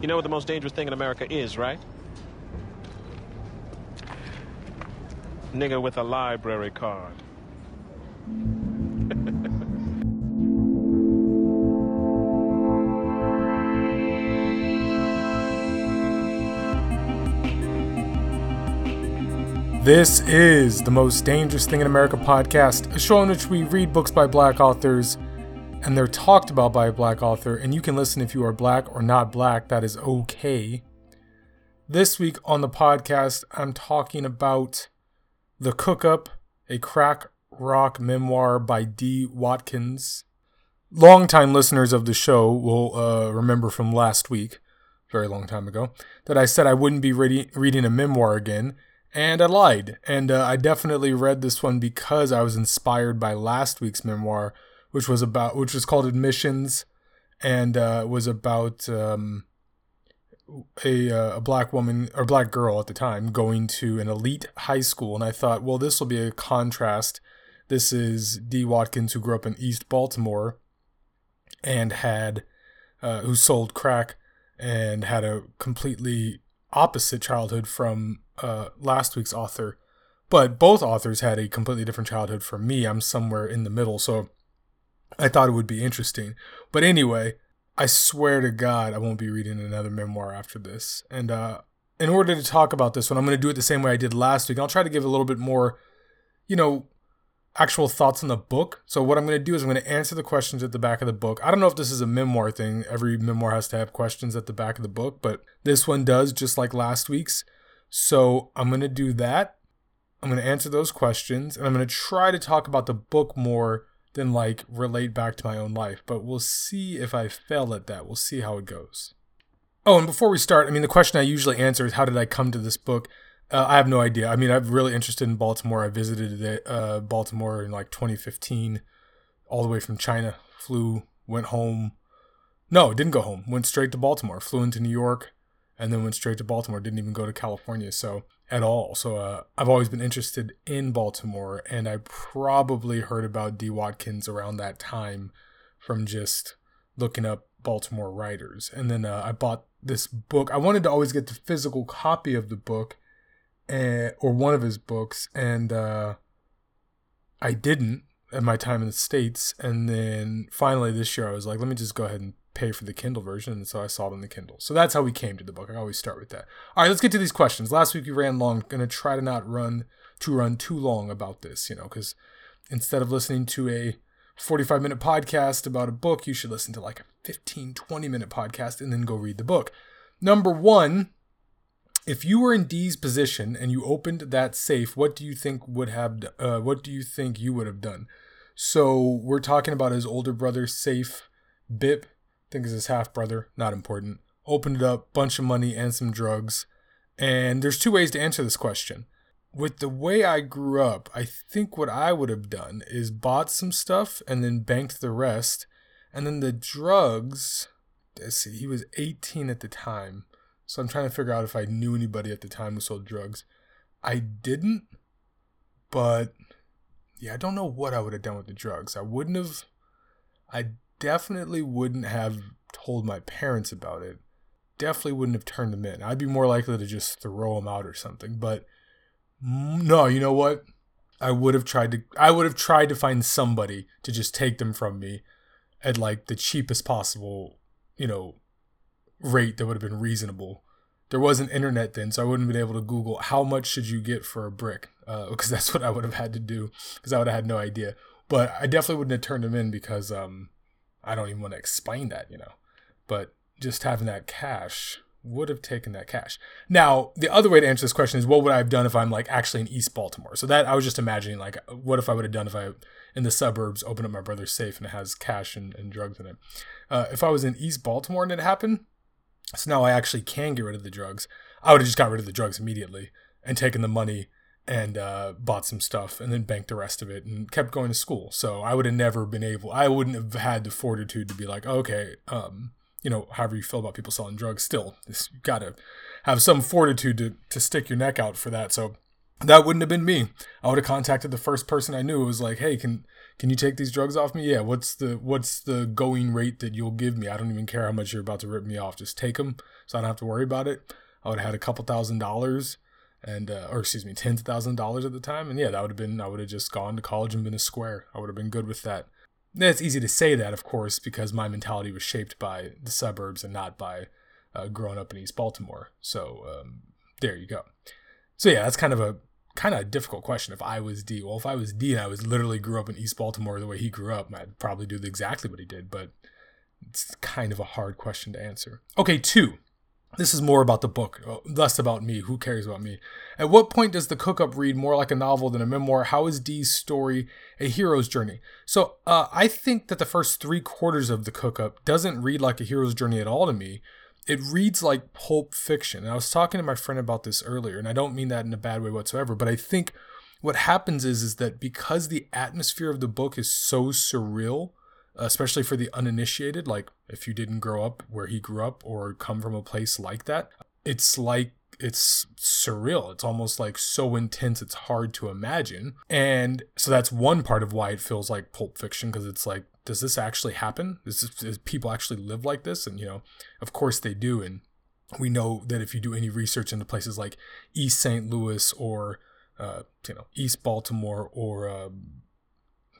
You know what the most dangerous thing in America is, right? Nigga with a library card. This is the Most Dangerous Thing in America podcast, a show in which we read books by black authors and they're talked about by a black author, and you can listen if you are black or not black, that is okay. This week on the podcast, I'm talking about The Cook Up, a crack rock memoir by D. Watkins. Longtime listeners of the show will uh, remember from last week, very long time ago, that I said I wouldn't be reading a memoir again and I lied. And uh, I definitely read this one because I was inspired by last week's memoir, which was about which was called Admissions, and uh, was about um, a uh, a black woman or black girl at the time going to an elite high school. And I thought, well, this will be a contrast. This is D. Watkins, who grew up in East Baltimore, and had uh, who sold crack and had a completely opposite childhood from uh, last week's author, but both authors had a completely different childhood from me. I'm somewhere in the middle, so I thought it would be interesting. But anyway, I swear to God, I won't be reading another memoir after this. And uh, in order to talk about this one, I'm going to do it the same way I did last week. I'll try to give a little bit more, you know, actual thoughts on the book. So what I'm going to do is I'm going to answer the questions at the back of the book. I don't know if this is a memoir thing. Every memoir has to have questions at the back of the book, but this one does, just like last week's. So I'm going to do that. I'm going to answer those questions and I'm going to try to talk about the book more than like relate back to my own life. But we'll see if I fail at that. We'll see how it goes. Oh, and before we start, I mean, the question I usually answer is how did I come to this book? Uh, I have no idea. I mean, I'm really interested in Baltimore. I visited it, uh, Baltimore in like 2015, all the way from China. Flew, went home. No, didn't go home. Went straight to Baltimore. Flew into New York, and then went straight to Baltimore. Didn't even go to California, so at all. So uh, I've always been interested in Baltimore, and I probably heard about D. Watkins around that time from just looking up Baltimore writers. And then uh, I bought this book. I wanted to always get the physical copy of the book, and, or one of his books, and uh, I didn't at my time in the states. And then finally this year, I was like, let me just go ahead and pay for the Kindle version, and so I saw it on the Kindle. So that's how we came to the book. I always start with that. All right, let's get to these questions. Last week we ran long. Going to try to not run to run too long about this, you know, because instead of listening to a 45 minute podcast about a book, you should listen to like a 15, 20 minute podcast and then go read the book. Number one, if you were in Dee's position and you opened that safe, what do you think would have? Uh, what do you think you would have done? So we're talking about his older brother, safe. Bip think is his half brother, not important. Opened it up, bunch of money and some drugs. And there's two ways to answer this question. With the way I grew up, I think what I would have done is bought some stuff and then banked the rest. And then the drugs, let's see, he was 18 at the time. So I'm trying to figure out if I knew anybody at the time who sold drugs. I didn't, but yeah, I don't know what I would have done with the drugs. I wouldn't have, I definitely wouldn't have told my parents about it. Definitely wouldn't have turned them in. I'd be more likely to just throw them out or something. But no, you know what? I would have tried to. I would have tried to find somebody to just take them from me at like the cheapest possible, you know, rate that would have been reasonable. There wasn't internet then, so I wouldn't have been able to Google how much should you get for a brick, because uh, that's what I would have had to do, because I would have had no idea. But I definitely wouldn't have turned them in because um, I don't even want to explain that, you know. But just having that cash would have taken that cash. Now, the other way to answer this question is what would I have done if I'm like actually in East Baltimore? So that I was just imagining like what if I would have done if I in the suburbs open up my brother's safe and it has cash and, and drugs in it. Uh, if I was in East Baltimore and it happened, so now I actually can get rid of the drugs. I would have just got rid of the drugs immediately and taken the money and uh, bought some stuff and then banked the rest of it and kept going to school. So I would have never been able, I wouldn't have had the fortitude to be like, okay, um, you know, however you feel about people selling drugs, still, you gotta have some fortitude to, to stick your neck out for that. So that wouldn't have been me. I would have contacted the first person I knew. It was like, hey, can can you take these drugs off me? Yeah. What's the what's the going rate that you'll give me? I don't even care how much you're about to rip me off. Just take them, so I don't have to worry about it. I would have had a couple thousand dollars, and uh, or excuse me, ten thousand dollars at the time, and yeah, that would have been. I would have just gone to college and been a square. I would have been good with that. It's easy to say that, of course, because my mentality was shaped by the suburbs and not by uh, growing up in East Baltimore. So um, there you go. So yeah, that's kind of a kind of a difficult question. If I was D, well, if I was D and I was literally grew up in East Baltimore the way he grew up, I'd probably do exactly what he did. But it's kind of a hard question to answer. Okay, two. This is more about the book, uh, less about me. Who cares about me? At what point does the cook up read more like a novel than a memoir? How is D's story a hero's journey? So uh, I think that the first three quarters of the cook up doesn't read like a hero's journey at all to me it reads like pulp fiction. And I was talking to my friend about this earlier, and I don't mean that in a bad way whatsoever, but I think what happens is is that because the atmosphere of the book is so surreal, especially for the uninitiated, like if you didn't grow up where he grew up or come from a place like that, it's like it's surreal. It's almost like so intense it's hard to imagine. And so that's one part of why it feels like pulp fiction because it's like does this actually happen? Does, this, does people actually live like this? And you know, of course they do. And we know that if you do any research into places like East St. Louis or uh, you know East Baltimore or uh,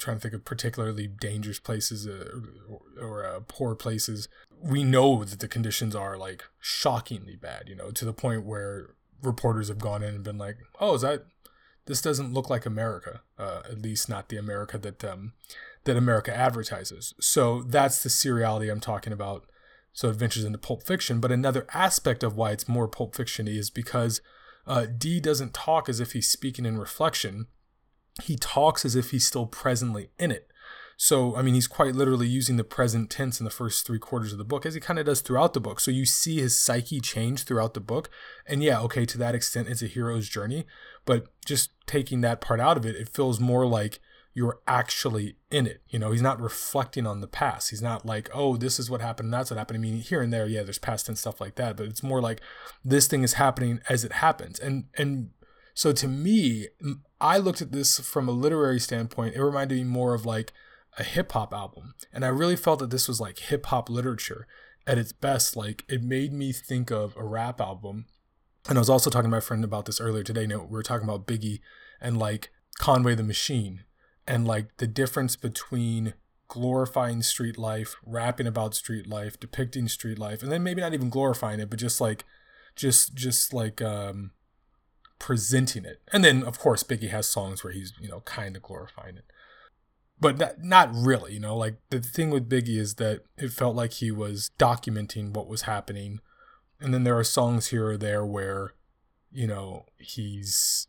trying to think of particularly dangerous places uh, or, or uh, poor places, we know that the conditions are like shockingly bad. You know, to the point where reporters have gone in and been like, "Oh, is that this doesn't look like America? Uh, at least not the America that um, that America advertises. So that's the seriality I'm talking about. So it ventures into pulp fiction. But another aspect of why it's more pulp fiction is because uh, D doesn't talk as if he's speaking in reflection. He talks as if he's still presently in it. So, I mean, he's quite literally using the present tense in the first three quarters of the book, as he kind of does throughout the book. So, you see his psyche change throughout the book. And yeah, okay, to that extent, it's a hero's journey. But just taking that part out of it, it feels more like you're actually in it. You know, he's not reflecting on the past. He's not like, oh, this is what happened, that's what happened. I mean, here and there, yeah, there's past tense stuff like that, but it's more like this thing is happening as it happens. And and so to me, I looked at this from a literary standpoint. It reminded me more of like a hip hop album, and I really felt that this was like hip hop literature at its best. Like it made me think of a rap album. And I was also talking to my friend about this earlier today. No, we were talking about Biggie and like Conway the Machine and like the difference between glorifying street life, rapping about street life, depicting street life, and then maybe not even glorifying it, but just like just just like um presenting it. And then of course Biggie has songs where he's, you know, kind of glorifying it. But not, not really, you know, like the thing with Biggie is that it felt like he was documenting what was happening. And then there are songs here or there where, you know, he's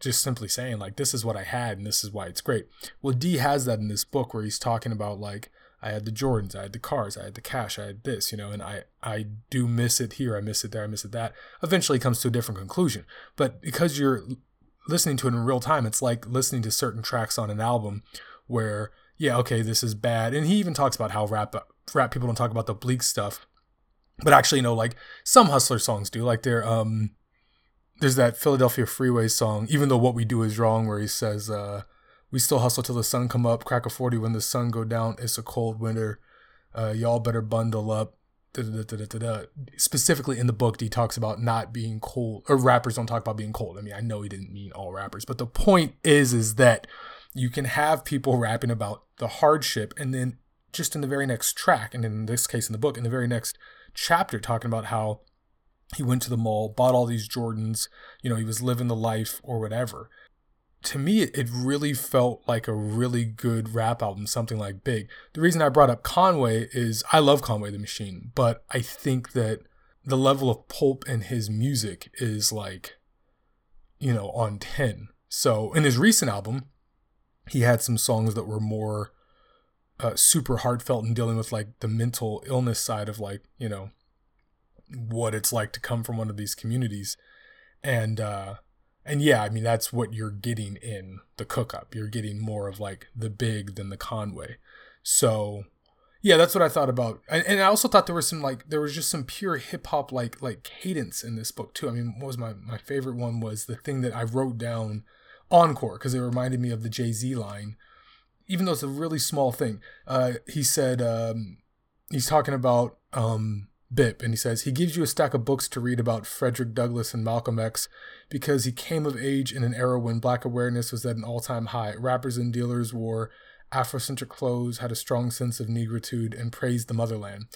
just simply saying like this is what I had and this is why it's great. Well, D has that in this book where he's talking about like I had the Jordans, I had the cars, I had the cash, I had this, you know, and I I do miss it here, I miss it there, I miss it that. Eventually comes to a different conclusion. But because you're listening to it in real time, it's like listening to certain tracks on an album where yeah, okay, this is bad. And he even talks about how rap rap people don't talk about the bleak stuff. But actually, you know, like some hustler songs do, like they're um there's that Philadelphia Freeway song, even though what we do is wrong, where he says, uh, "We still hustle till the sun come up, crack a forty when the sun go down. It's a cold winter. Uh, y'all better bundle up." Da-da-da-da-da-da. Specifically in the book, he talks about not being cold, or rappers don't talk about being cold. I mean, I know he didn't mean all rappers, but the point is, is that you can have people rapping about the hardship, and then just in the very next track, and in this case in the book, in the very next chapter, talking about how he went to the mall, bought all these Jordans, you know, he was living the life or whatever. To me, it really felt like a really good rap album, something like Big. The reason I brought up Conway is I love Conway the Machine, but I think that the level of pulp in his music is like, you know, on 10. So in his recent album, he had some songs that were more uh, super heartfelt and dealing with like the mental illness side of like, you know, what it's like to come from one of these communities and uh and yeah i mean that's what you're getting in the cook up you're getting more of like the big than the conway. So yeah that's what i thought about. And, and i also thought there was some like there was just some pure hip-hop like like cadence in this book too. I mean what was my my favorite one was the thing that i wrote down encore because it reminded me of the jay-z line even though it's a really small thing, uh, he said um, he's talking about um, Bip, and he says he gives you a stack of books to read about Frederick Douglass and Malcolm X because he came of age in an era when black awareness was at an all-time high. Rappers and dealers wore Afrocentric clothes, had a strong sense of negritude, and praised the motherland.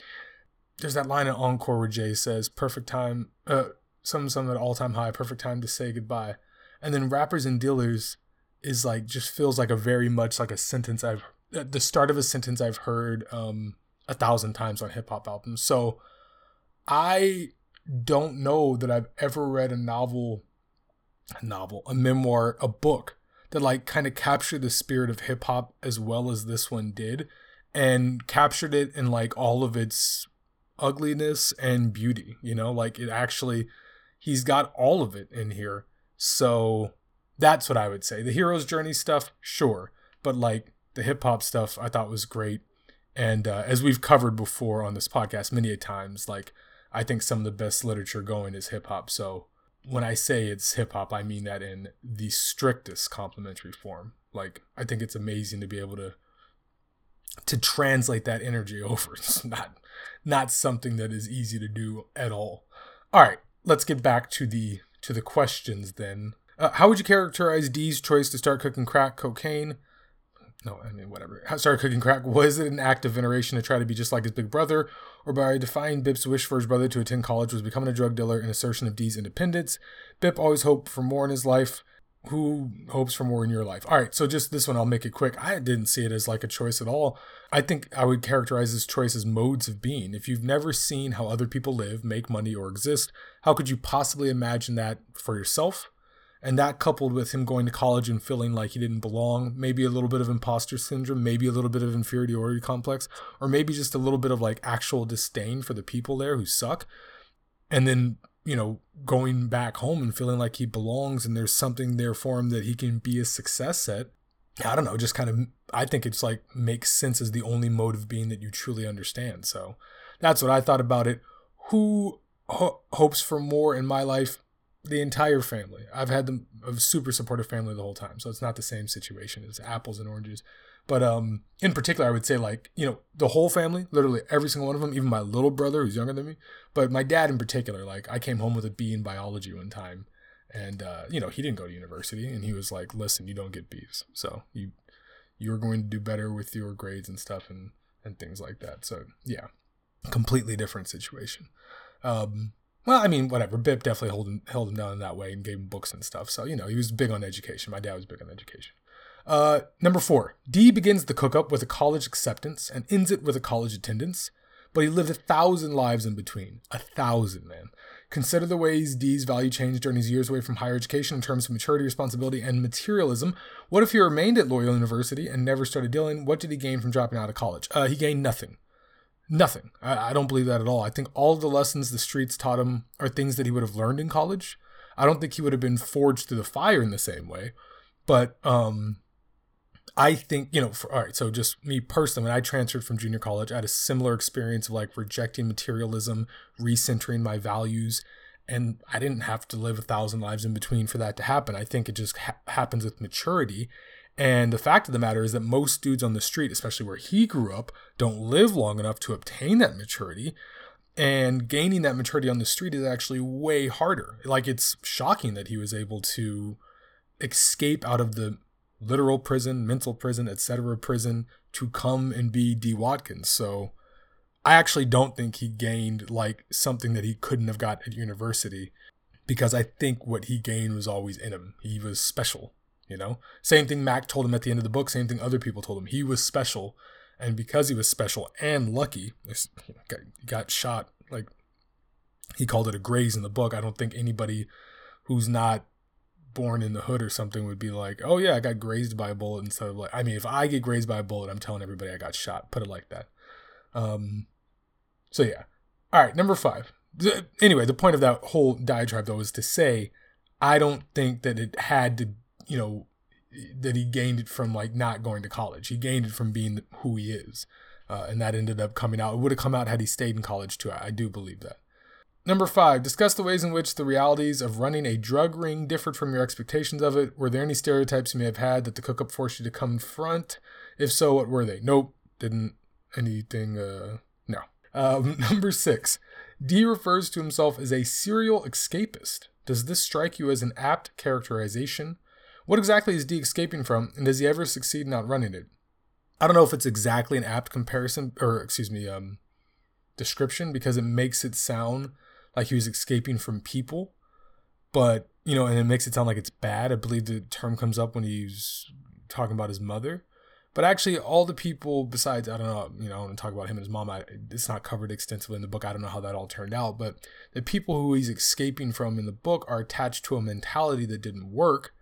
There's that line in Encore where Jay says, "Perfect time, uh, some some at all-time high, perfect time to say goodbye," and then rappers and dealers is like just feels like a very much like a sentence I've the start of a sentence I've heard um, a thousand times on hip hop albums. So I don't know that I've ever read a novel, a novel, a memoir, a book that like kind of captured the spirit of hip hop as well as this one did, and captured it in like all of its ugliness and beauty. You know, like it actually, he's got all of it in here. So that's what I would say. The hero's journey stuff, sure, but like the hip hop stuff, I thought was great. And uh, as we've covered before on this podcast many a times, like I think some of the best literature going is hip hop. So when I say it's hip hop, I mean that in the strictest complimentary form. Like I think it's amazing to be able to to translate that energy over. It's not not something that is easy to do at all. All right, let's get back to the to the questions then. Uh, how would you characterize Dee's choice to start cooking crack cocaine? No, I mean whatever. How started cooking crack? Was it an act of veneration to try to be just like his big brother, or by defying Bip's wish for his brother to attend college was becoming a drug dealer an assertion of Dee's independence? Bip always hoped for more in his life. Who hopes for more in your life? All right, so just this one, I'll make it quick. I didn't see it as like a choice at all. I think I would characterize this choice as modes of being. If you've never seen how other people live, make money, or exist, how could you possibly imagine that for yourself? And that coupled with him going to college and feeling like he didn't belong, maybe a little bit of imposter syndrome, maybe a little bit of inferiority complex, or maybe just a little bit of like actual disdain for the people there who suck. And then, you know, going back home and feeling like he belongs and there's something there for him that he can be a success at. I don't know, just kind of, I think it's like makes sense as the only mode of being that you truly understand. So that's what I thought about it. Who ho- hopes for more in my life? The entire family. I've had them a super supportive family the whole time, so it's not the same situation as apples and oranges. But um, in particular, I would say like you know the whole family, literally every single one of them, even my little brother who's younger than me, but my dad in particular. Like I came home with a B in biology one time, and uh, you know he didn't go to university, and he was like, "Listen, you don't get B's, so you you're going to do better with your grades and stuff and and things like that." So yeah, completely different situation. Um, well, I mean, whatever. Bip definitely held him, held him down in that way and gave him books and stuff. So, you know, he was big on education. My dad was big on education. Uh, number four, D begins the cook up with a college acceptance and ends it with a college attendance, but he lived a thousand lives in between. A thousand, man. Consider the ways D's value changed during his years away from higher education in terms of maturity, responsibility, and materialism. What if he remained at Loyola University and never started dealing? What did he gain from dropping out of college? Uh, he gained nothing. Nothing. I, I don't believe that at all. I think all the lessons the streets taught him are things that he would have learned in college. I don't think he would have been forged through the fire in the same way. But um, I think, you know, for, all right, so just me personally, when I transferred from junior college, I had a similar experience of like rejecting materialism, recentering my values, and I didn't have to live a thousand lives in between for that to happen. I think it just ha- happens with maturity. And the fact of the matter is that most dudes on the street, especially where he grew up, don't live long enough to obtain that maturity. And gaining that maturity on the street is actually way harder. Like, it's shocking that he was able to escape out of the literal prison, mental prison, etc. prison to come and be D. Watkins. So I actually don't think he gained like something that he couldn't have got at university because I think what he gained was always in him. He was special. You know, same thing Mac told him at the end of the book. Same thing other people told him. He was special, and because he was special and lucky, got, got shot. Like he called it a graze in the book. I don't think anybody who's not born in the hood or something would be like, "Oh yeah, I got grazed by a bullet." Instead of like, I mean, if I get grazed by a bullet, I'm telling everybody I got shot. Put it like that. Um. So yeah. All right, number five. Anyway, the point of that whole diatribe though is to say, I don't think that it had to you know, that he gained it from like not going to college. He gained it from being who he is. Uh, and that ended up coming out. It would have come out had he stayed in college too. I, I do believe that. Number five, discuss the ways in which the realities of running a drug ring differed from your expectations of it. Were there any stereotypes you may have had that the cook up forced you to confront? If so, what were they? Nope, didn't anything. Uh, no. Um, number six, D refers to himself as a serial escapist. Does this strike you as an apt characterization? What exactly is D escaping from, and does he ever succeed in outrunning it? I don't know if it's exactly an apt comparison, or excuse me, um, description, because it makes it sound like he was escaping from people, but you know, and it makes it sound like it's bad. I believe the term comes up when he's talking about his mother. But actually, all the people besides, I don't know, you know, I want to talk about him and his mom. I, it's not covered extensively in the book. I don't know how that all turned out. But the people who he's escaping from in the book are attached to a mentality that didn't work.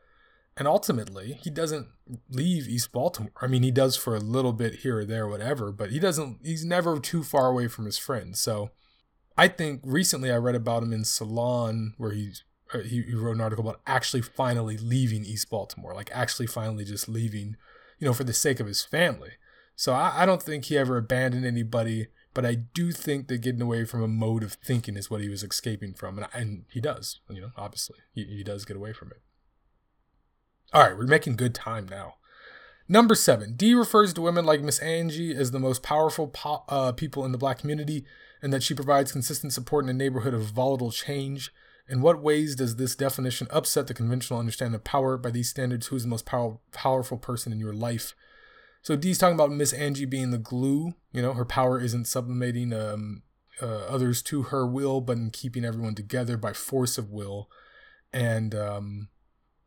And ultimately, he doesn't leave East Baltimore. I mean, he does for a little bit here or there, whatever, but he doesn't, he's never too far away from his friends. So I think recently I read about him in Salon, where he's uh, he, he wrote an article about actually finally leaving East Baltimore, like actually finally just leaving you know, for the sake of his family. So I, I don't think he ever abandoned anybody, but I do think that getting away from a mode of thinking is what he was escaping from, and, and he does. You know, obviously, he, he does get away from it. All right, we're making good time now. Number seven, D refers to women like Miss Angie as the most powerful po- uh, people in the black community, and that she provides consistent support in a neighborhood of volatile change. In what ways does this definition upset the conventional understanding of power? By these standards, who is the most pow- powerful person in your life? So D's talking about Miss Angie being the glue. You know, her power isn't sublimating um, uh, others to her will, but in keeping everyone together by force of will. And um,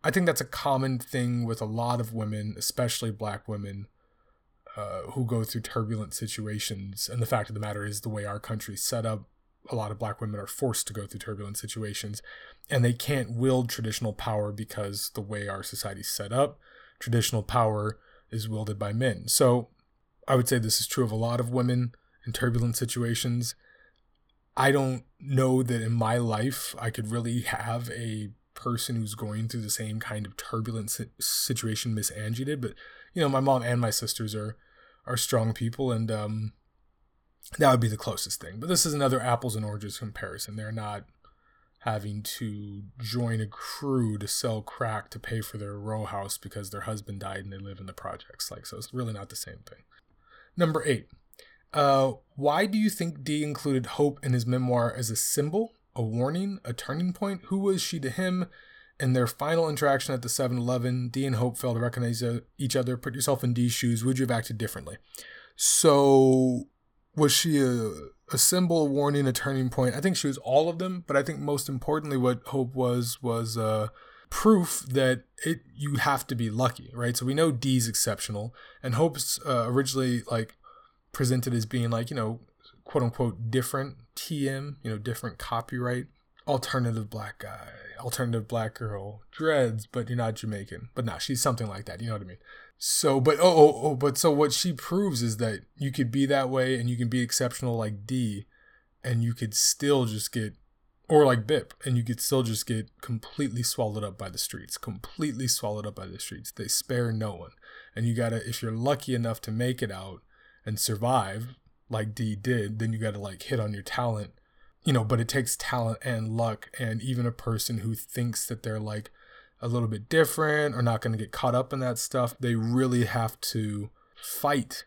I think that's a common thing with a lot of women, especially black women, uh, who go through turbulent situations. And the fact of the matter is, the way our country's set up, a lot of black women are forced to go through turbulent situations and they can't wield traditional power because the way our society's set up, traditional power is wielded by men. So I would say this is true of a lot of women in turbulent situations. I don't know that in my life I could really have a person who's going through the same kind of turbulent situation Miss Angie did, but you know, my mom and my sisters are are strong people and um that would be the closest thing. But this is another apples and oranges comparison. They're not having to join a crew to sell crack to pay for their row house because their husband died and they live in the projects. Like, so it's really not the same thing. Number eight. Uh, why do you think D included Hope in his memoir as a symbol, a warning, a turning point? Who was she to him? In their final interaction at the 7 Eleven, D and Hope failed to recognize uh, each other. Put yourself in D's shoes. Would you have acted differently? So was she a, a symbol, a warning, a turning point? I think she was all of them, but I think most importantly, what Hope was was uh, proof that it you have to be lucky, right? So we know D's exceptional, and Hope's uh, originally like presented as being like you know quote unquote different TM, you know different copyright, alternative black guy, alternative black girl, dreads, but you're not Jamaican, but nah, she's something like that. You know what I mean? So, but oh, oh, oh, but so what she proves is that you could be that way and you can be exceptional like D, and you could still just get, or like Bip, and you could still just get completely swallowed up by the streets, completely swallowed up by the streets. They spare no one, and you gotta, if you're lucky enough to make it out and survive, like D did, then you gotta like hit on your talent, you know. But it takes talent and luck, and even a person who thinks that they're like a little bit different or not going to get caught up in that stuff, they really have to fight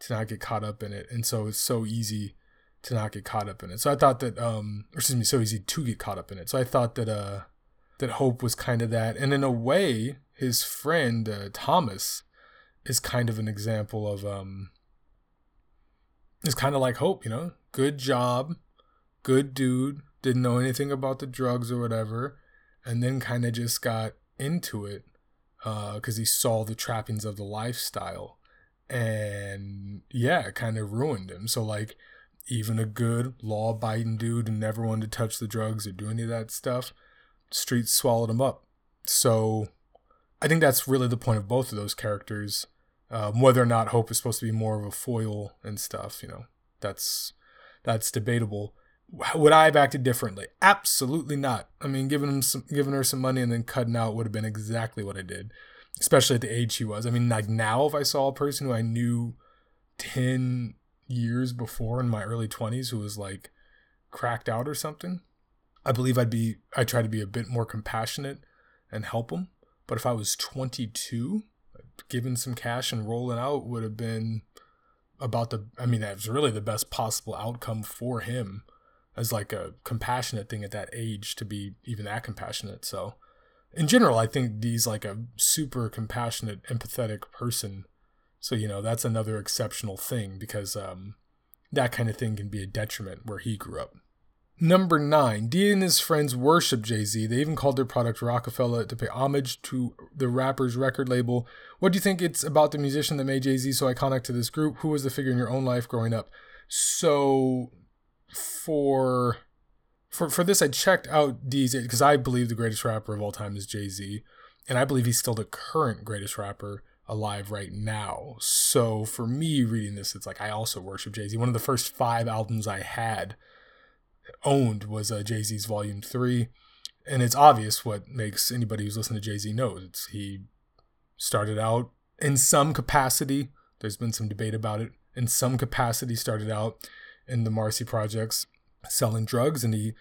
to not get caught up in it. And so it's so easy to not get caught up in it. So I thought that, um, excuse me, so easy to get caught up in it. So I thought that, uh, that Hope was kind of that. And in a way, his friend, uh, Thomas, is kind of an example of, um, is kind of like Hope, you know, good job, good dude, didn't know anything about the drugs or whatever and then kind of just got into it because uh, he saw the trappings of the lifestyle and yeah it kind of ruined him. So like even a good law-abiding dude who never wanted to touch the drugs or do any of that stuff streets swallowed him up. So i think that's really the point of both of those characters um, whether or not hope is supposed to be more of a foil and stuff you know that's that's debatable would I have acted differently? Absolutely not. I mean, giving him some, giving her some money and then cutting out would have been exactly what I did, especially at the age she was. I mean, like now, if I saw a person who I knew ten years before in my early twenties who was like cracked out or something, I believe I'd be I try to be a bit more compassionate and help them. But if I was twenty two, giving some cash and rolling out would have been about the I mean that was really the best possible outcome for him as like a compassionate thing at that age to be even that compassionate. So in general, I think D's like a super compassionate, empathetic person. So, you know, that's another exceptional thing because um, that kind of thing can be a detriment where he grew up. Number nine, D and his friends worship Jay Z. They even called their product Rockefeller to pay homage to the rapper's record label. What do you think it's about the musician that made Jay Z so iconic to this group? Who was the figure in your own life growing up? So, for for for this, I checked out D's because I believe the greatest rapper of all time is Jay Z, and I believe he's still the current greatest rapper alive right now. So for me, reading this, it's like I also worship Jay Z. One of the first five albums I had owned was uh, Jay Z's Volume Three, and it's obvious what makes anybody who's listening to Jay Z know It's he started out in some capacity. There's been some debate about it. In some capacity, started out in the Marcy projects selling drugs, and he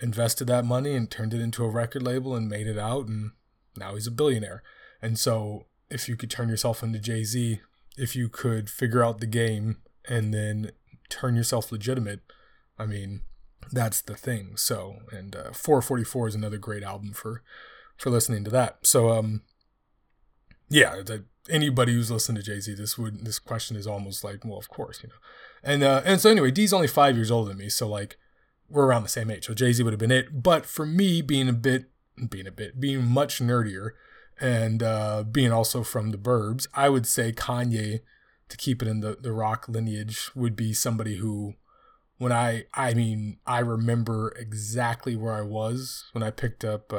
invested that money and turned it into a record label and made it out, and now he's a billionaire. And so, if you could turn yourself into Jay Z, if you could figure out the game and then turn yourself legitimate, I mean, that's the thing. So, and uh, 444 is another great album for for listening to that. So, um, yeah, that anybody who's listening to Jay Z, this would this question is almost like, well, of course, you know. And uh, and so anyway, D's only five years older than me, so like we're around the same age. So Jay Z would have been it. But for me, being a bit, being a bit, being much nerdier, and uh, being also from the Burbs, I would say Kanye, to keep it in the the Roc lineage, would be somebody who when I I mean I remember exactly where I was when I picked up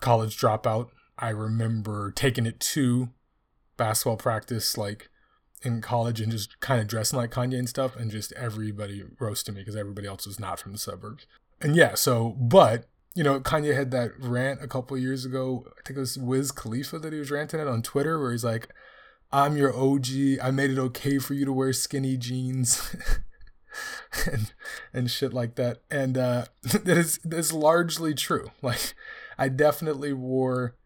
college dropout. I remember taking it to basketball practice like in college and just kind of dressing like Kanye and stuff, and just everybody roasted me because everybody else was not from the suburbs. And yeah, so but you know Kanye had that rant a couple years ago. I think it was Wiz Khalifa that he was ranting at on Twitter, where he's like, "I'm your OG. I made it okay for you to wear skinny jeans." and and shit like that. And uh, that is that's largely true. Like I definitely wore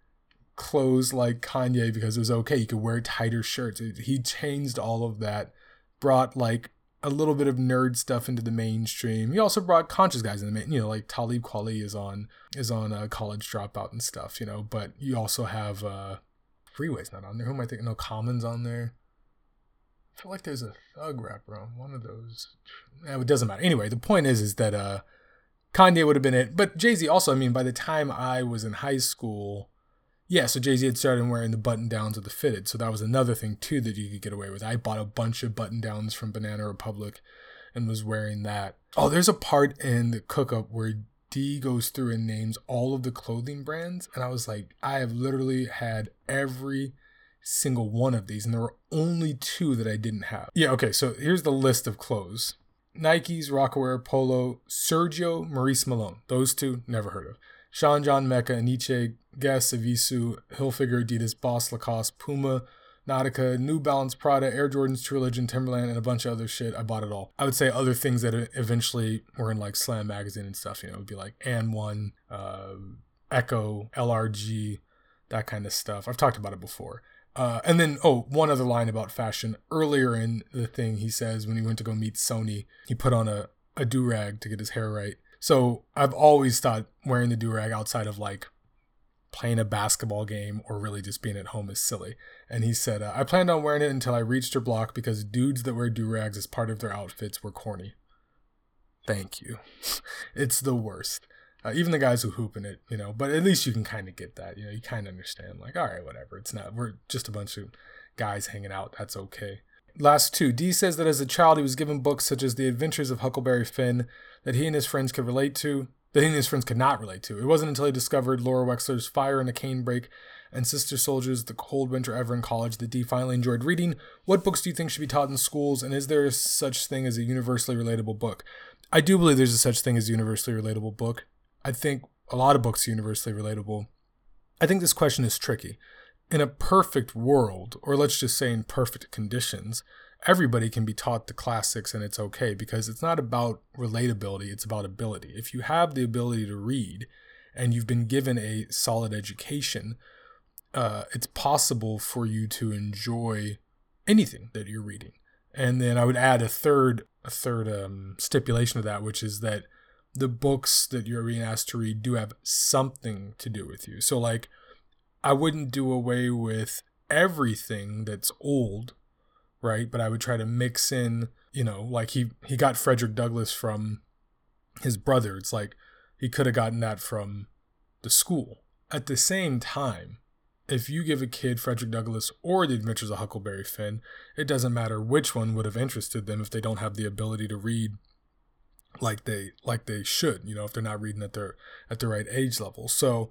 clothes like Kanye because it was okay. You could wear tighter shirts. He changed all of that, brought like a little bit of nerd stuff into the mainstream. He also brought conscious guys in the main, you know, like Talib Kweli is on is on a college dropout and stuff, you know. But you also have uh Freeway's not on there. Who am I thinking? No, Common's on there. I feel like there's a thug rapper on one of those. It doesn't matter. Anyway, the point is, is that uh, Kanye would have been it, but Jay Z also. I mean, by the time I was in high school, yeah. So Jay Z had started wearing the button downs of the fitted, so that was another thing too that you could get away with. I bought a bunch of button downs from Banana Republic, and was wearing that. Oh, there's a part in the cook up where D goes through and names all of the clothing brands, and I was like, I have literally had every single one of these, and there were only two that I didn't have. Yeah, okay, so here's the list of clothes Nikes, Rocawear, Polo, Sergio, Maurice Malone. Those two, never heard of. Sean John Mecca, Nietzsche, Guess, Evisu, Hilfiger, Adidas, Boss, Lacoste, Puma, Nautica, New Balance, Prada, Air Jordans, True Religion, Timberland, and a bunch of other shit. I bought it all. I would say other things that eventually were in like Slam magazine and stuff. You know, it would be like AND1, uh, Ecko, LRG, that kind of stuff. I've talked about it before. Uh, and then, oh, one other line about fashion. Earlier in the thing, he says when he went to go meet Sony, he put on a, a do rag to get his hair right. So I've always thought wearing the do rag outside of like playing a basketball game or really just being at home is silly. And he said, uh, I planned on wearing it until I reached her block because dudes that wear do rags as part of their outfits were corny. Thank you. it's the worst. Uh, even the guys who hoop in it, you know, but at least you can kind of get that, you know, you kind of understand, like, all right, whatever. It's not, we're just a bunch of guys hanging out. That's okay. Last two. D says that as a child, he was given books such as The Adventures of Huckleberry Finn that he and his friends could relate to, that he and his friends could not relate to. It wasn't until he discovered Laura Wexler's Fire in a Canebrake and Sister Souljah's, The Cold Winter Ever in college that D finally enjoyed reading. What books do you think should be taught in schools, and is there such thing as a universally relatable book? I do believe there's a such thing as a universally relatable book. I think a lot of books are universally relatable. I think this question is tricky. In a perfect world, or let's just say in perfect conditions, everybody can be taught the classics and it's okay because it's not about relatability, it's about ability. If you have the ability to read and you've been given a solid education, uh, it's possible for you to enjoy anything that you're reading. And then I would add a third a third um, stipulation to that, which is that the books that you're being asked to read do have something to do with you. So like I wouldn't do away with everything that's old, right? But I would try to mix in, you know, like he he got Frederick Douglass from his brother. It's like he could have gotten that from the school. At the same time, if you give a kid Frederick Douglass or The Adventures of Huckleberry Finn, it doesn't matter which one would have interested them if they don't have the ability to read like they like they should, you know, if they're not reading at their at the right age level. So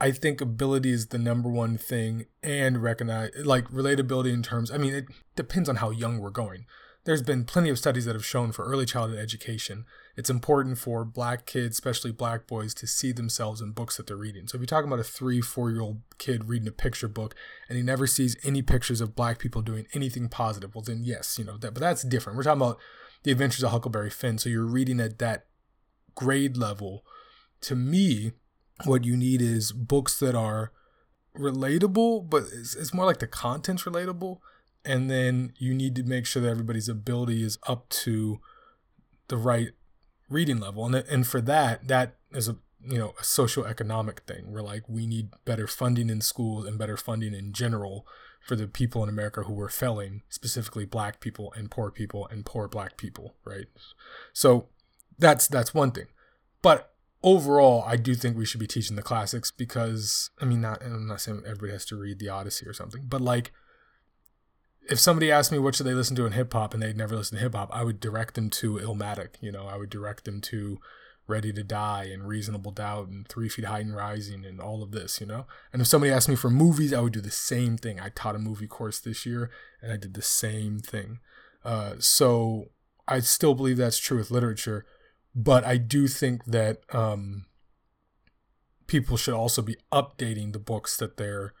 I think ability is the number one thing and recognize like relatability in terms I mean it depends on how young we're going. There's been plenty of studies that have shown for early childhood education it's important for black kids, especially black boys, to see themselves in books that they're reading. So if you're talking about a three, four year old kid reading a picture book and he never sees any pictures of black people doing anything positive, well then yes, you know that. But that's different. We're talking about the Adventures of Huckleberry Finn. So you're reading at that grade level. To me, what you need is books that are relatable, but it's, it's more like the content's relatable. And then you need to make sure that everybody's ability is up to the right reading level and and for that that is a you know a socioeconomic thing where like we need better funding in schools and better funding in general for the people in America who were felling, specifically black people and poor people and poor black people right so that's that's one thing but overall I do think we should be teaching the classics because I mean not I'm not saying everybody has to read the Odyssey or something but like if somebody asked me what should they listen to in hip hop and they'd never listened to hip hop, I would direct them to Illmatic. You know, I would direct them to Ready to Die and Reasonable Doubt and Three Feet High and Rising and all of this, you know? And if somebody asked me for movies, I would do the same thing. I taught a movie course this year and I did the same thing. Uh, so I still believe that's true with literature, but I do think that um, people should also be updating the books that they're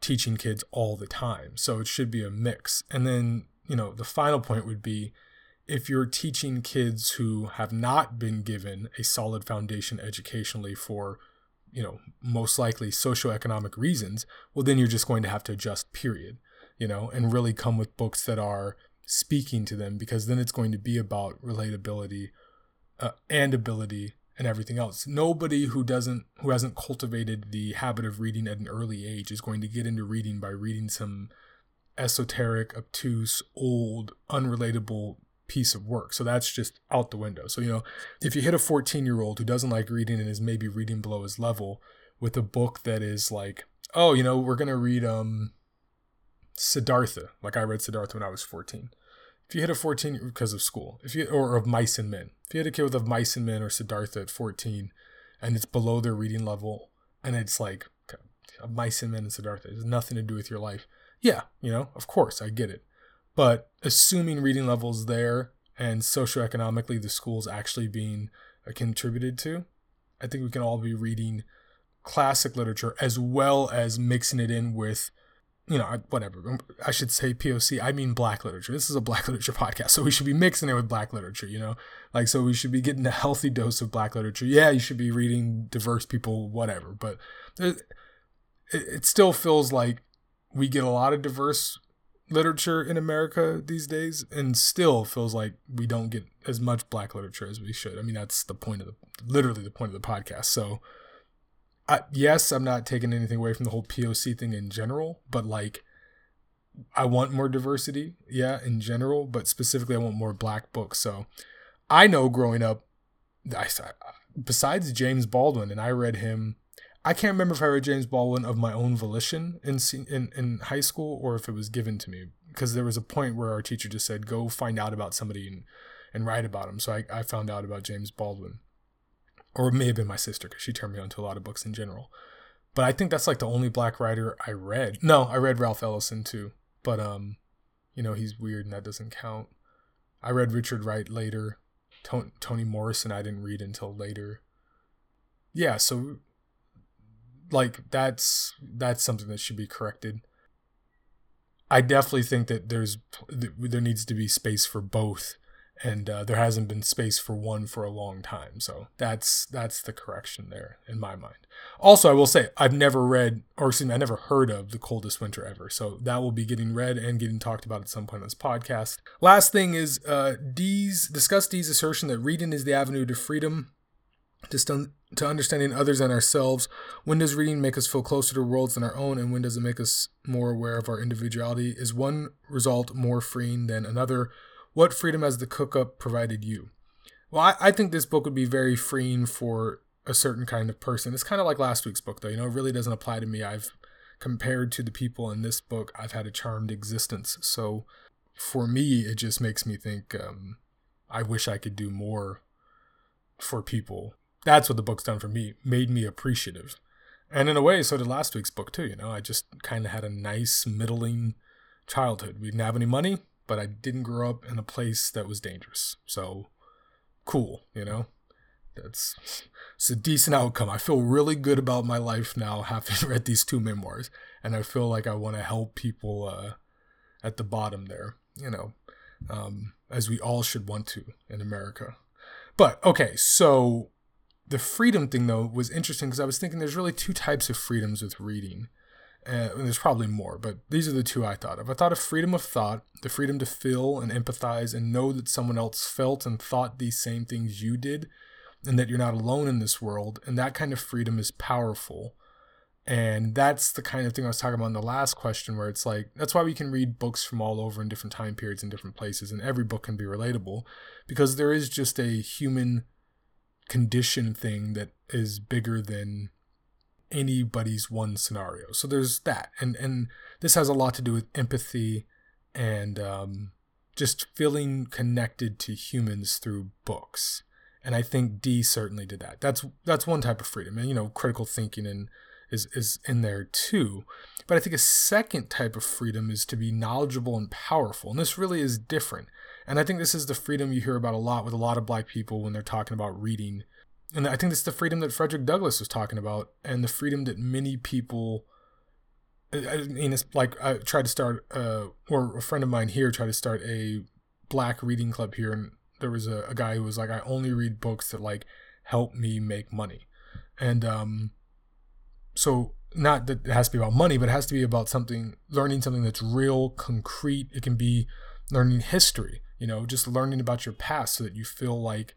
teaching kids all the time. So it should be a mix. And then, you know, the final point would be if you're teaching kids who have not been given a solid foundation educationally for, you know, most likely socioeconomic reasons, well, then you're just going to have to adjust, period, you know, and really come with books that are speaking to them because then it's going to be about relatability uh, and ability and everything else. Nobody who doesn't who hasn't cultivated the habit of reading at an early age is going to get into reading by reading some esoteric, obtuse, old, unrelatable piece of work. So that's just out the window. So, you know, if you hit a 14 year old who doesn't like reading and is maybe reading below his level with a book that is like, oh, you know, we're going to read um Siddhartha. Like I read Siddhartha when I was 14 if you hit a 14 because of school, if you or of mice and men, if you hit a kid with of mice and men or Siddhartha at 14, and it's below their reading level, and it's like mice and men and Siddhartha, it has nothing to do with your life. Yeah, you know, of course, I get it. But assuming reading levels there and socioeconomically the school's actually being contributed to, I think we can all be reading classic literature as well as mixing it in with you know, whatever. Um, I should say POC. I mean black literature. This is a black literature podcast, so we should be mixing it with black literature. You know, like so we should be getting a healthy dose of black literature. Yeah, you should be reading diverse people, whatever. But it, it still feels like we get a lot of diverse literature in America these days, and still feels like we don't get as much black literature as we should. I mean, that's the point of the literally the point of the podcast. So I, yes, I'm not taking anything away from the whole POC thing in general, but like, I want more diversity, yeah, in general, but specifically, I want more black books. So, I know growing up, I besides James Baldwin, and I read him. I can't remember if I read James Baldwin of my own volition in in in high school or if it was given to me because there was a point where our teacher just said, "Go find out about somebody and and write about him." So I I found out about James Baldwin or it may have been my sister because she turned me on to a lot of books in general. But I think that's like the only black writer I read. No, I read Ralph Ellison too, but um, you know he's weird and that doesn't count. I read Richard Wright later. Toni Morrison I didn't read until later. Yeah, so like that's that's something that should be corrected. I definitely think that there's there needs to be space for both and uh, there hasn't been space for one for a long time. So that's that's the correction there in my mind. Also, I will say I've never read, or excuse me, I never heard of the coldest winter ever. So that will be getting read and getting talked about at some point on this podcast. Last thing is uh, Dee's discuss Dee's assertion that reading is the avenue to freedom. To, to understanding others and ourselves. When does reading make us feel closer to worlds than our own, and when does it make us more aware of our individuality? Is one result more freeing than another? What freedom has the cook up provided you? Well, I, I think this book would be very freeing for a certain kind of person. It's kind of like last week's book, though. You know, it really doesn't apply to me. I've compared to the people in this book, I've had a charmed existence. So for me, it just makes me think um, I wish I could do more for people. That's what the book's done for me, made me appreciative. And in a way, so did last week's book, too. You know, I just kind of had a nice, middling childhood. We didn't have any money but I didn't grow up in a place that was dangerous. So cool, you know? That's it's a decent outcome. I feel really good about my life now having read these two memoirs, and I feel like I want to help people uh, at the bottom there, you know, um, as we all should want to in America. But okay, so the freedom thing though was interesting because I was thinking there's really two types of freedoms with reading. Uh, and there's probably more, but these are the two I thought of. I thought of freedom of thought, the freedom to feel and empathize and know that someone else felt and thought these same things you did, and that you're not alone in this world. And that kind of freedom is powerful. And that's the kind of thing I was talking about in the last question, where it's like, that's why we can read books from all over in different time periods and different places, and every book can be relatable because there is just a human condition thing that is bigger than anybody's one scenario. So there's that, and and this has a lot to do with empathy and um, just feeling connected to humans through books. And I think Dee certainly did that. That's that's one type of freedom, and you know, critical thinking and is is in there too. But I think a second type of freedom is to be knowledgeable and powerful, and this really is different. And I think this is the freedom you hear about a lot with a lot of black people when they're talking about reading and I think that's the freedom that Frederick Douglass was talking about, and the freedom that many people. I mean, it's like I tried to start, uh, or a friend of mine here tried to start a black reading club here, and there was a, a guy who was like, "I only read books that like help me make money," and um, so not that it has to be about money, but it has to be about something, learning something that's real, concrete. It can be learning history, you know, just learning about your past so that you feel like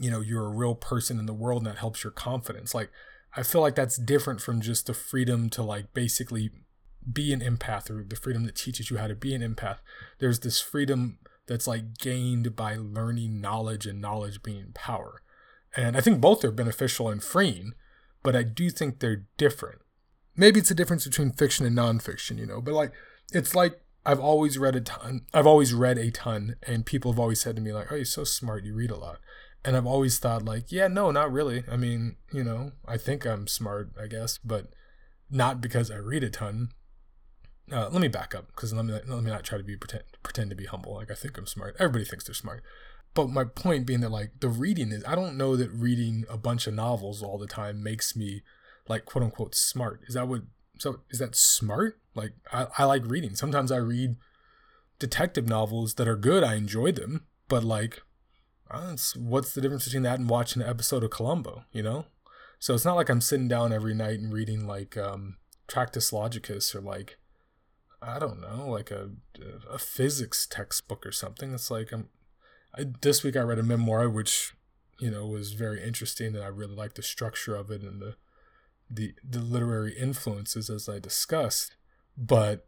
you know you're a real person in the world and that helps your confidence. Like i feel like that's different from just the freedom to like basically be an empath or the freedom that teaches you how to be an empath. There's this freedom that's like gained by learning knowledge and knowledge being power. And i think both are beneficial and freeing but i do think they're different. Maybe it's a difference between fiction and nonfiction you know but like it's like I've always read a ton. I've always read a ton, and people have always said to me like, "Oh, you're so smart. You read a lot." and I've always thought like, yeah, no, not really. I mean, you know, I think I'm smart, I guess, but not because I read a ton. Uh, let me back up because let me let me not try to be pretend pretend to be humble. Like I think I'm smart. Everybody thinks they're smart, but my point being that like the reading is I don't know that reading a bunch of novels all the time makes me like quote unquote smart. Is that what? So is that smart? Like I, I like reading. Sometimes I read detective novels that are good. I enjoy them, but like what's the difference between that and watching an episode of Columbo, you know? So it's not like I'm sitting down every night and reading like um, Tractus Logicus or like I don't know, like a a physics textbook or something. It's like I'm I, this week I read a memoir which you know was very interesting and I really liked the structure of it and the the the literary influences as I discussed, but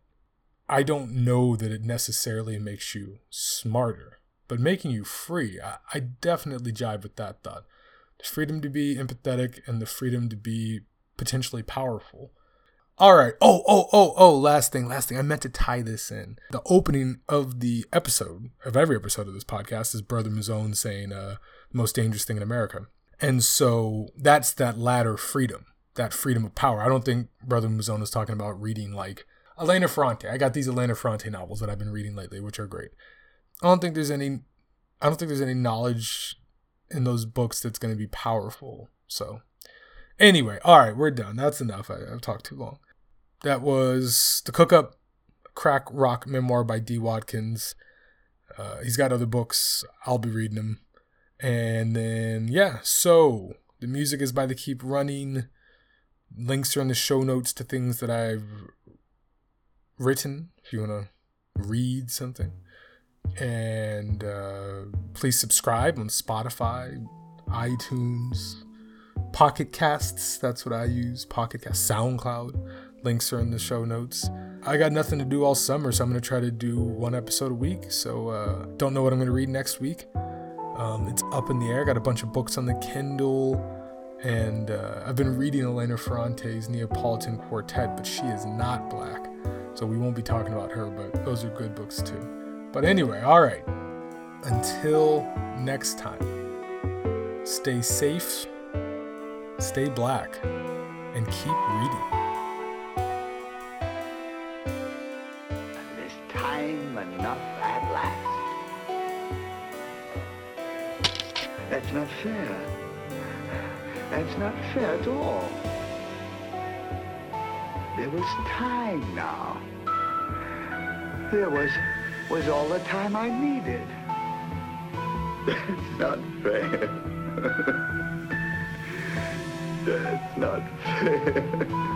I don't know that it necessarily makes you smarter but making you free. I, I definitely jive with that thought. The freedom to be empathetic and the freedom to be potentially powerful. All right. Oh, oh, oh, oh, last thing, last thing. I meant to tie this in. The opening of the episode, of every episode of this podcast, is Brother Mazone saying, uh, most dangerous thing in America. And so that's that latter freedom, that freedom of power. I don't think Brother Mazone is talking about reading like Elena Ferrante. I got these Elena Ferrante novels that I've been reading lately, which are great. I don't think there's any I don't think there's any knowledge in those books that's going to be powerful. So, anyway, all right, we're done. That's enough. I, have talked too long. That was the Cook Up Crack Rock memoir by D. Watkins. Uh, he's got other books. I'll be reading them. And then, yeah, so the music is by the Keep Running. Links are in the show notes to things that I've written if you want to read something. And uh, please subscribe on Spotify, iTunes, Pocket Casts. That's what I use. Pocket Cast, SoundCloud. Links are in the show notes. I got nothing to do all summer, so I'm going to try to do one episode a week. So, uh, don't know what I'm going to read next week. Um, it's up in the air. Got a bunch of books on the Kindle. And uh, I've been reading Elena Ferrante's Neapolitan Quartet, but she is not black. So we won't be talking about her, but those are good books too. But anyway, all right. Until next time, stay safe, stay black, and keep reading. This time enough at last. That's not fair. That's not fair at all. There was time now. There was was all the time I needed. That's not fair. That's not fair.